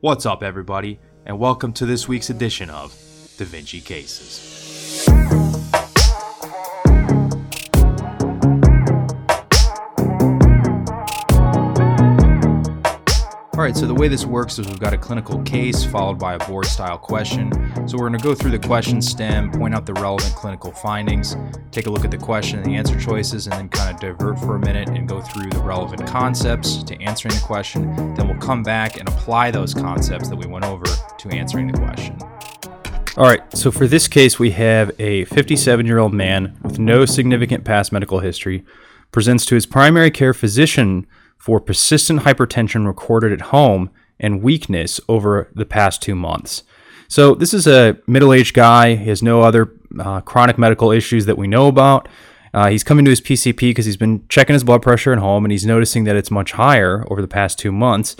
What's up, everybody, and welcome to this week's edition of Da Vinci Cases. Right, so the way this works is we've got a clinical case followed by a board style question. So we're going to go through the question stem, point out the relevant clinical findings, take a look at the question and the answer choices, and then kind of divert for a minute and go through the relevant concepts to answering the question. Then we'll come back and apply those concepts that we went over to answering the question. All right, so for this case, we have a 57 year old man with no significant past medical history presents to his primary care physician for persistent hypertension recorded at home and weakness over the past two months. So, this is a middle aged guy. He has no other uh, chronic medical issues that we know about. Uh, he's coming to his PCP because he's been checking his blood pressure at home and he's noticing that it's much higher over the past two months.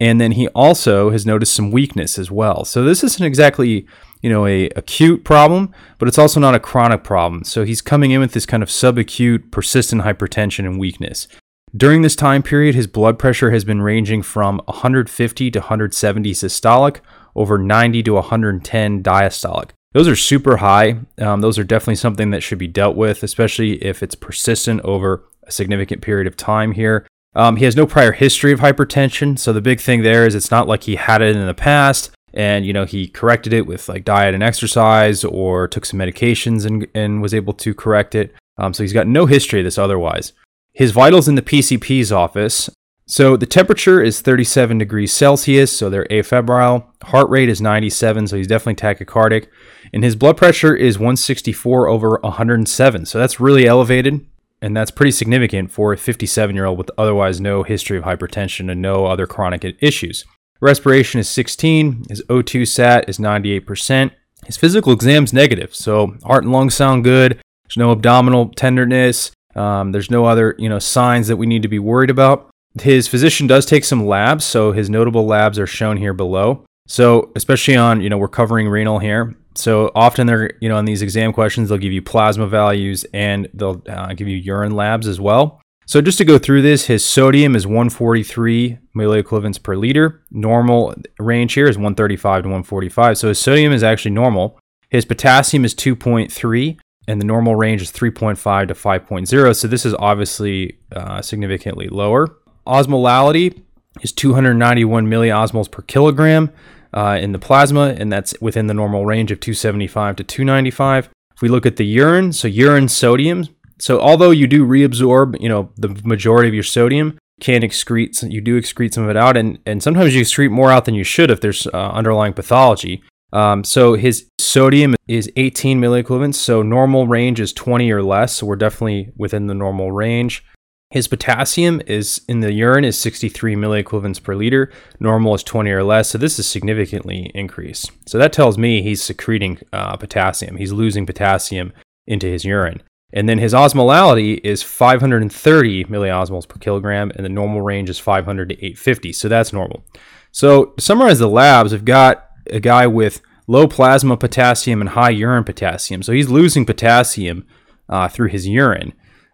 And then he also has noticed some weakness as well. So, this isn't exactly you know a acute problem but it's also not a chronic problem so he's coming in with this kind of subacute persistent hypertension and weakness during this time period, his blood pressure has been ranging from 150 to 170 systolic, over 90 to 110 diastolic. Those are super high. Um, those are definitely something that should be dealt with, especially if it's persistent over a significant period of time here. Um, he has no prior history of hypertension, so the big thing there is it's not like he had it in the past and you know he corrected it with like diet and exercise or took some medications and, and was able to correct it. Um, so he's got no history of this otherwise. His vitals in the PCP's office. So the temperature is 37 degrees Celsius, so they're afebrile. Heart rate is 97, so he's definitely tachycardic. And his blood pressure is 164 over 107, so that's really elevated. And that's pretty significant for a 57 year old with otherwise no history of hypertension and no other chronic issues. Respiration is 16. His O2 sat is 98%. His physical exam's negative, so heart and lungs sound good. There's no abdominal tenderness. Um, there's no other, you know, signs that we need to be worried about. His physician does take some labs, so his notable labs are shown here below. So, especially on, you know, we're covering renal here. So often they're, you know, on these exam questions, they'll give you plasma values and they'll uh, give you urine labs as well. So just to go through this, his sodium is 143 milliequivalents per liter. Normal range here is 135 to 145. So his sodium is actually normal. His potassium is 2.3 and the normal range is 3.5 to 5.0. So this is obviously uh, significantly lower. Osmolality is 291 milliosmoles per kilogram uh, in the plasma, and that's within the normal range of 275 to 295. If we look at the urine, so urine sodium, so although you do reabsorb, you know, the majority of your sodium, can excrete, you do excrete some of it out, and, and sometimes you excrete more out than you should if there's uh, underlying pathology. Um, so his sodium is 18 milliequivalents. So normal range is 20 or less. So we're definitely within the normal range. His potassium is in the urine is 63 milliequivalents per liter. Normal is 20 or less. So this is significantly increased. So that tells me he's secreting uh, potassium. He's losing potassium into his urine. And then his osmolality is 530 milliosmoles per kilogram, and the normal range is 500 to 850. So that's normal. So to summarize the labs, we've got a guy with low plasma potassium and high urine potassium. So he's losing potassium uh, through his urine.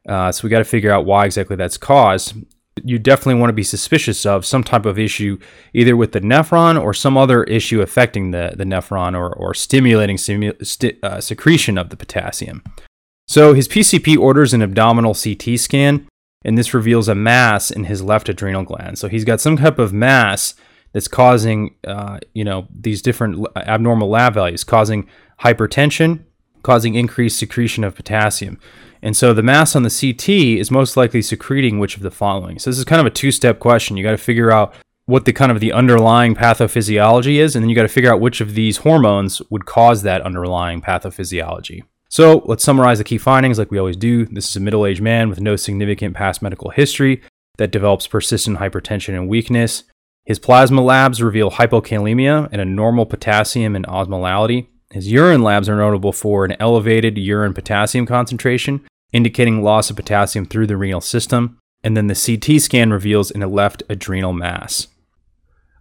Uh, so we got to figure out why exactly that's caused. You definitely want to be suspicious of some type of issue, either with the nephron or some other issue affecting the, the nephron or, or stimulating simu- uh, secretion of the potassium. So his PCP orders an abdominal CT scan, and this reveals a mass in his left adrenal gland. So he's got some type of mass that's causing, uh, you know, these different abnormal lab values, causing hypertension, causing increased secretion of potassium. And so the mass on the CT is most likely secreting which of the following. So this is kind of a two-step question. You got to figure out what the kind of the underlying pathophysiology is, and then you got to figure out which of these hormones would cause that underlying pathophysiology. So let's summarize the key findings like we always do. This is a middle aged man with no significant past medical history that develops persistent hypertension and weakness. His plasma labs reveal hypokalemia and a normal potassium and osmolality. His urine labs are notable for an elevated urine potassium concentration, indicating loss of potassium through the renal system. And then the CT scan reveals in a left adrenal mass.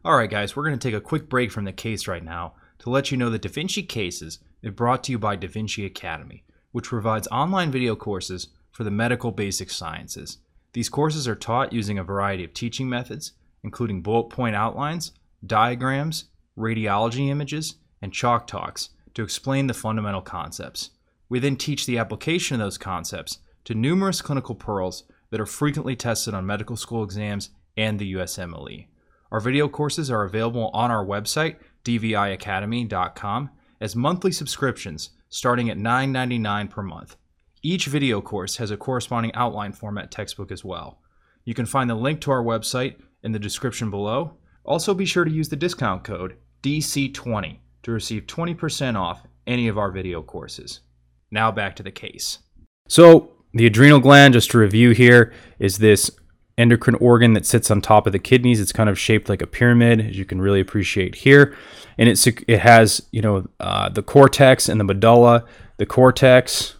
All right, guys, we're going to take a quick break from the case right now to let you know that Da Vinci Cases is brought to you by Da Vinci Academy, which provides online video courses for the medical basic sciences. These courses are taught using a variety of teaching methods including bullet point outlines, diagrams, radiology images, and chalk talks to explain the fundamental concepts. We then teach the application of those concepts to numerous clinical pearls that are frequently tested on medical school exams and the USMLE. Our video courses are available on our website, dviacademy.com, as monthly subscriptions starting at $9.99 per month. Each video course has a corresponding outline format textbook as well. You can find the link to our website in the description below. Also, be sure to use the discount code DC20 to receive 20% off any of our video courses. Now back to the case. So, the adrenal gland, just to review here, is this endocrine organ that sits on top of the kidneys. It's kind of shaped like a pyramid, as you can really appreciate here, and it's it has you know uh, the cortex and the medulla. The cortex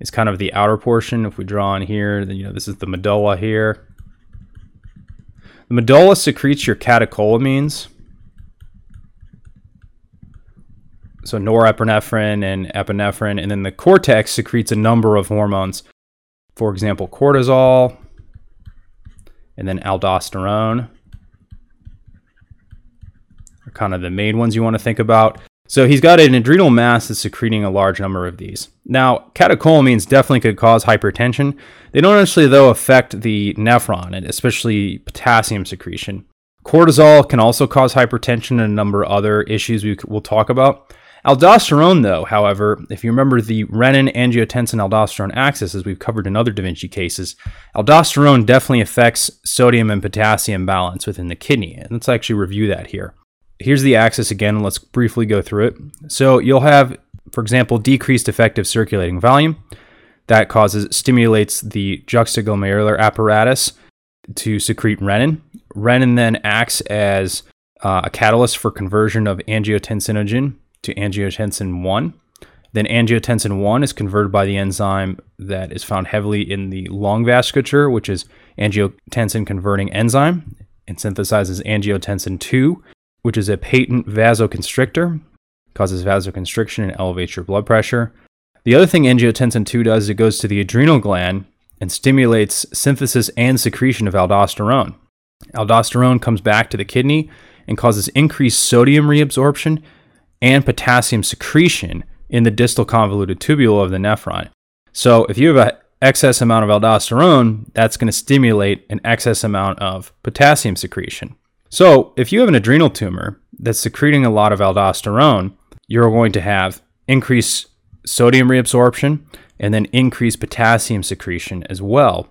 is kind of the outer portion. If we draw on here, then you know this is the medulla here. The medulla secretes your catecholamines. So norepinephrine and epinephrine, and then the cortex secretes a number of hormones for example, cortisol, and then aldosterone are kind of the main ones you want to think about. So he's got an adrenal mass that's secreting a large number of these. Now, catecholamines definitely could cause hypertension. They don't actually, though, affect the nephron, and especially potassium secretion. Cortisol can also cause hypertension and a number of other issues we will talk about. Aldosterone, though, however, if you remember the renin angiotensin aldosterone axis, as we've covered in other Da Vinci cases, aldosterone definitely affects sodium and potassium balance within the kidney. And let's actually review that here. Here's the axis again. Let's briefly go through it. So you'll have, for example, decreased effective circulating volume. That causes stimulates the juxtaglomerular apparatus to secrete renin. Renin then acts as uh, a catalyst for conversion of angiotensinogen to angiotensin 1. Then angiotensin 1 is converted by the enzyme that is found heavily in the lung vasculature, which is angiotensin converting enzyme, and synthesizes angiotensin 2, which is a patent vasoconstrictor, causes vasoconstriction and elevates your blood pressure. The other thing angiotensin 2 does is it goes to the adrenal gland and stimulates synthesis and secretion of aldosterone. Aldosterone comes back to the kidney and causes increased sodium reabsorption and potassium secretion in the distal convoluted tubule of the nephron. So if you have an excess amount of aldosterone, that's going to stimulate an excess amount of potassium secretion. So if you have an adrenal tumor that's secreting a lot of aldosterone, you're going to have increased sodium reabsorption and then increased potassium secretion as well.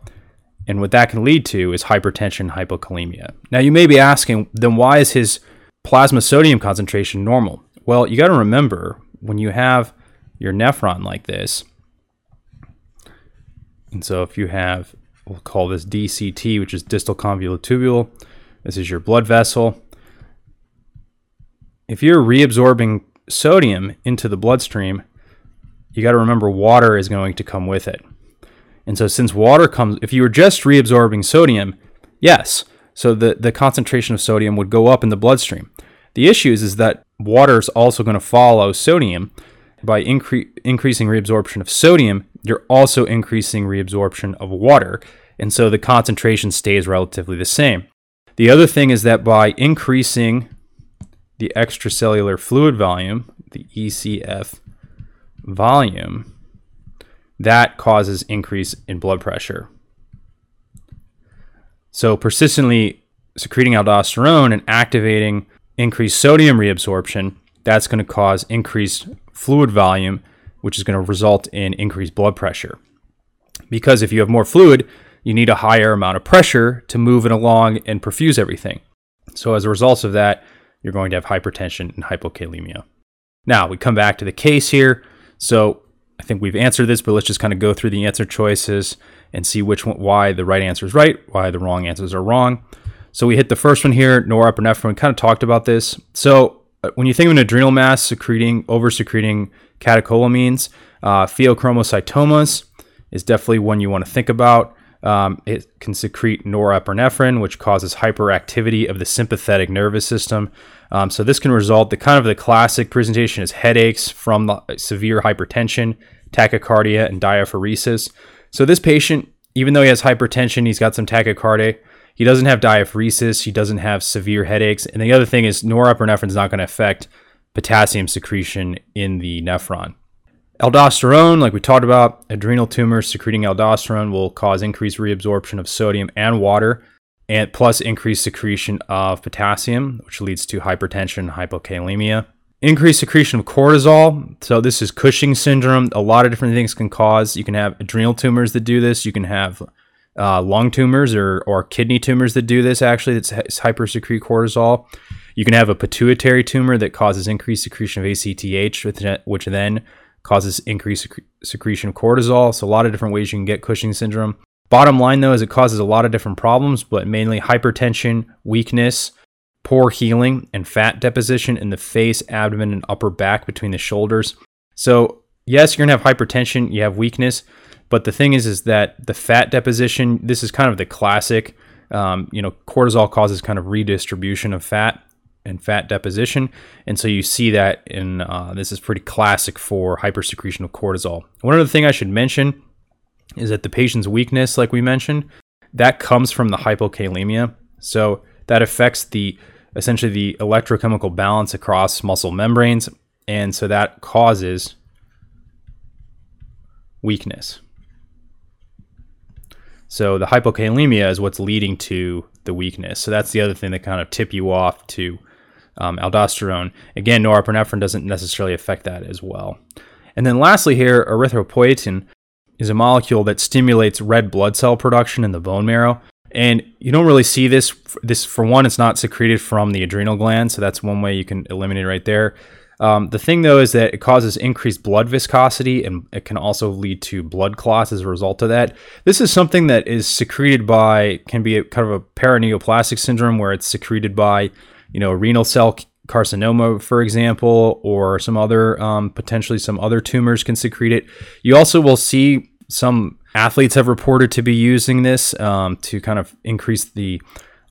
And what that can lead to is hypertension, hypokalemia. Now you may be asking, then why is his plasma sodium concentration normal? Well, you got to remember when you have your nephron like this, and so if you have, we'll call this DCT, which is distal convoluted tubule, this is your blood vessel. If you're reabsorbing sodium into the bloodstream, you got to remember water is going to come with it. And so, since water comes, if you were just reabsorbing sodium, yes, so the, the concentration of sodium would go up in the bloodstream. The issue is, is that water is also going to follow sodium. By incre- increasing reabsorption of sodium, you're also increasing reabsorption of water. And so the concentration stays relatively the same. The other thing is that by increasing the extracellular fluid volume, the ECF volume, that causes increase in blood pressure. So persistently secreting aldosterone and activating increased sodium reabsorption, that's going to cause increased fluid volume, which is going to result in increased blood pressure. Because if you have more fluid, you need a higher amount of pressure to move it along and perfuse everything. So, as a result of that, you're going to have hypertension and hypokalemia. Now, we come back to the case here. So, I think we've answered this, but let's just kind of go through the answer choices and see which one, why the right answer is right, why the wrong answers are wrong. So we hit the first one here, norepinephrine. We kind of talked about this. So uh, when you think of an adrenal mass secreting, over secreting catecholamines, uh, pheochromocytomas is definitely one you want to think about. Um, it can secrete norepinephrine, which causes hyperactivity of the sympathetic nervous system. Um, so this can result. The kind of the classic presentation is headaches from the severe hypertension, tachycardia, and diaphoresis. So this patient, even though he has hypertension, he's got some tachycardia he doesn't have diaphoresis, he doesn't have severe headaches. And the other thing is norepinephrine is not going to affect potassium secretion in the nephron. Aldosterone, like we talked about, adrenal tumors secreting aldosterone will cause increased reabsorption of sodium and water, and plus increased secretion of potassium, which leads to hypertension hypokalemia. Increased secretion of cortisol. So this is Cushing syndrome. A lot of different things can cause. You can have adrenal tumors that do this. You can have uh, lung tumors or, or kidney tumors that do this. Actually, that's hypersecrete cortisol. You can have a pituitary tumor that causes increased secretion of ACTH, which then causes increased secretion of cortisol. So a lot of different ways you can get Cushing syndrome. Bottom line though is it causes a lot of different problems, but mainly hypertension, weakness, poor healing, and fat deposition in the face, abdomen, and upper back between the shoulders. So yes, you're gonna have hypertension, you have weakness, but the thing is, is that the fat deposition. This is kind of the classic. Um, you know, cortisol causes kind of redistribution of fat and fat deposition. And so you see that in uh, this is pretty classic for hypersecretion of cortisol. One other thing I should mention is that the patient's weakness, like we mentioned, that comes from the hypokalemia. So that affects the essentially the electrochemical balance across muscle membranes. And so that causes weakness. So the hypokalemia is what's leading to the weakness. So that's the other thing that kind of tip you off to um, aldosterone. Again, norepinephrine doesn't necessarily affect that as well. And then lastly, here, erythropoietin is a molecule that stimulates red blood cell production in the bone marrow. And you don't really see this. This, for one, it's not secreted from the adrenal gland, so that's one way you can eliminate right there. Um, the thing though is that it causes increased blood viscosity and it can also lead to blood clots as a result of that. This is something that is secreted by, can be a, kind of a paraneoplastic syndrome where it's secreted by you know, renal cell carcinoma, for example, or some other um, potentially some other tumors can secrete it. You also will see some athletes have reported to be using this um, to kind of increase the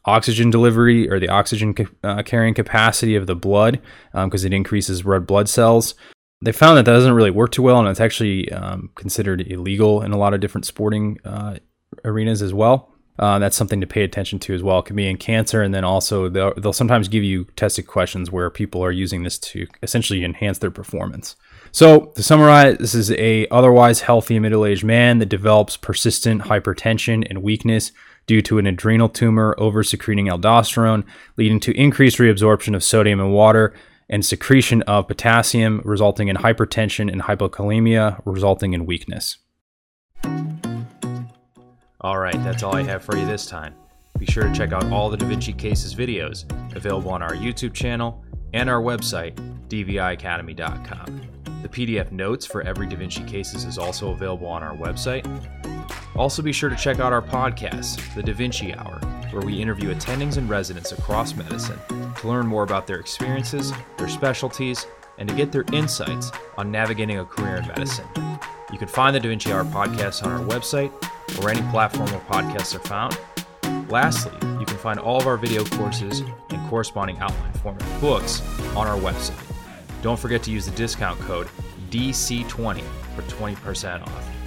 oxygen delivery or the oxygen uh, carrying capacity of the blood because um, it increases red blood cells. They found that that doesn't really work too well, and it's actually um, considered illegal in a lot of different sporting uh, arenas as well. Uh, that's something to pay attention to as well. It can be in cancer, and then also they'll, they'll sometimes give you tested questions where people are using this to essentially enhance their performance. So to summarize, this is a otherwise healthy middle-aged man that develops persistent hypertension and weakness due to an adrenal tumor over-secreting aldosterone, leading to increased reabsorption of sodium and water and secretion of potassium, resulting in hypertension and hypokalemia, resulting in weakness. Alright, that's all I have for you this time. Be sure to check out all the Da Vinci Cases videos available on our YouTube channel and our website, dviacademy.com. The PDF notes for every Da Vinci Cases is also available on our website. Also, be sure to check out our podcast, The Da Vinci Hour, where we interview attendings and residents across medicine to learn more about their experiences, their specialties, and to get their insights on navigating a career in medicine. You can find the Da Vinci Hour podcast on our website or any platform where podcasts are found. Lastly, you can find all of our video courses and corresponding outline format books on our website. Don't forget to use the discount code DC20 for 20% off.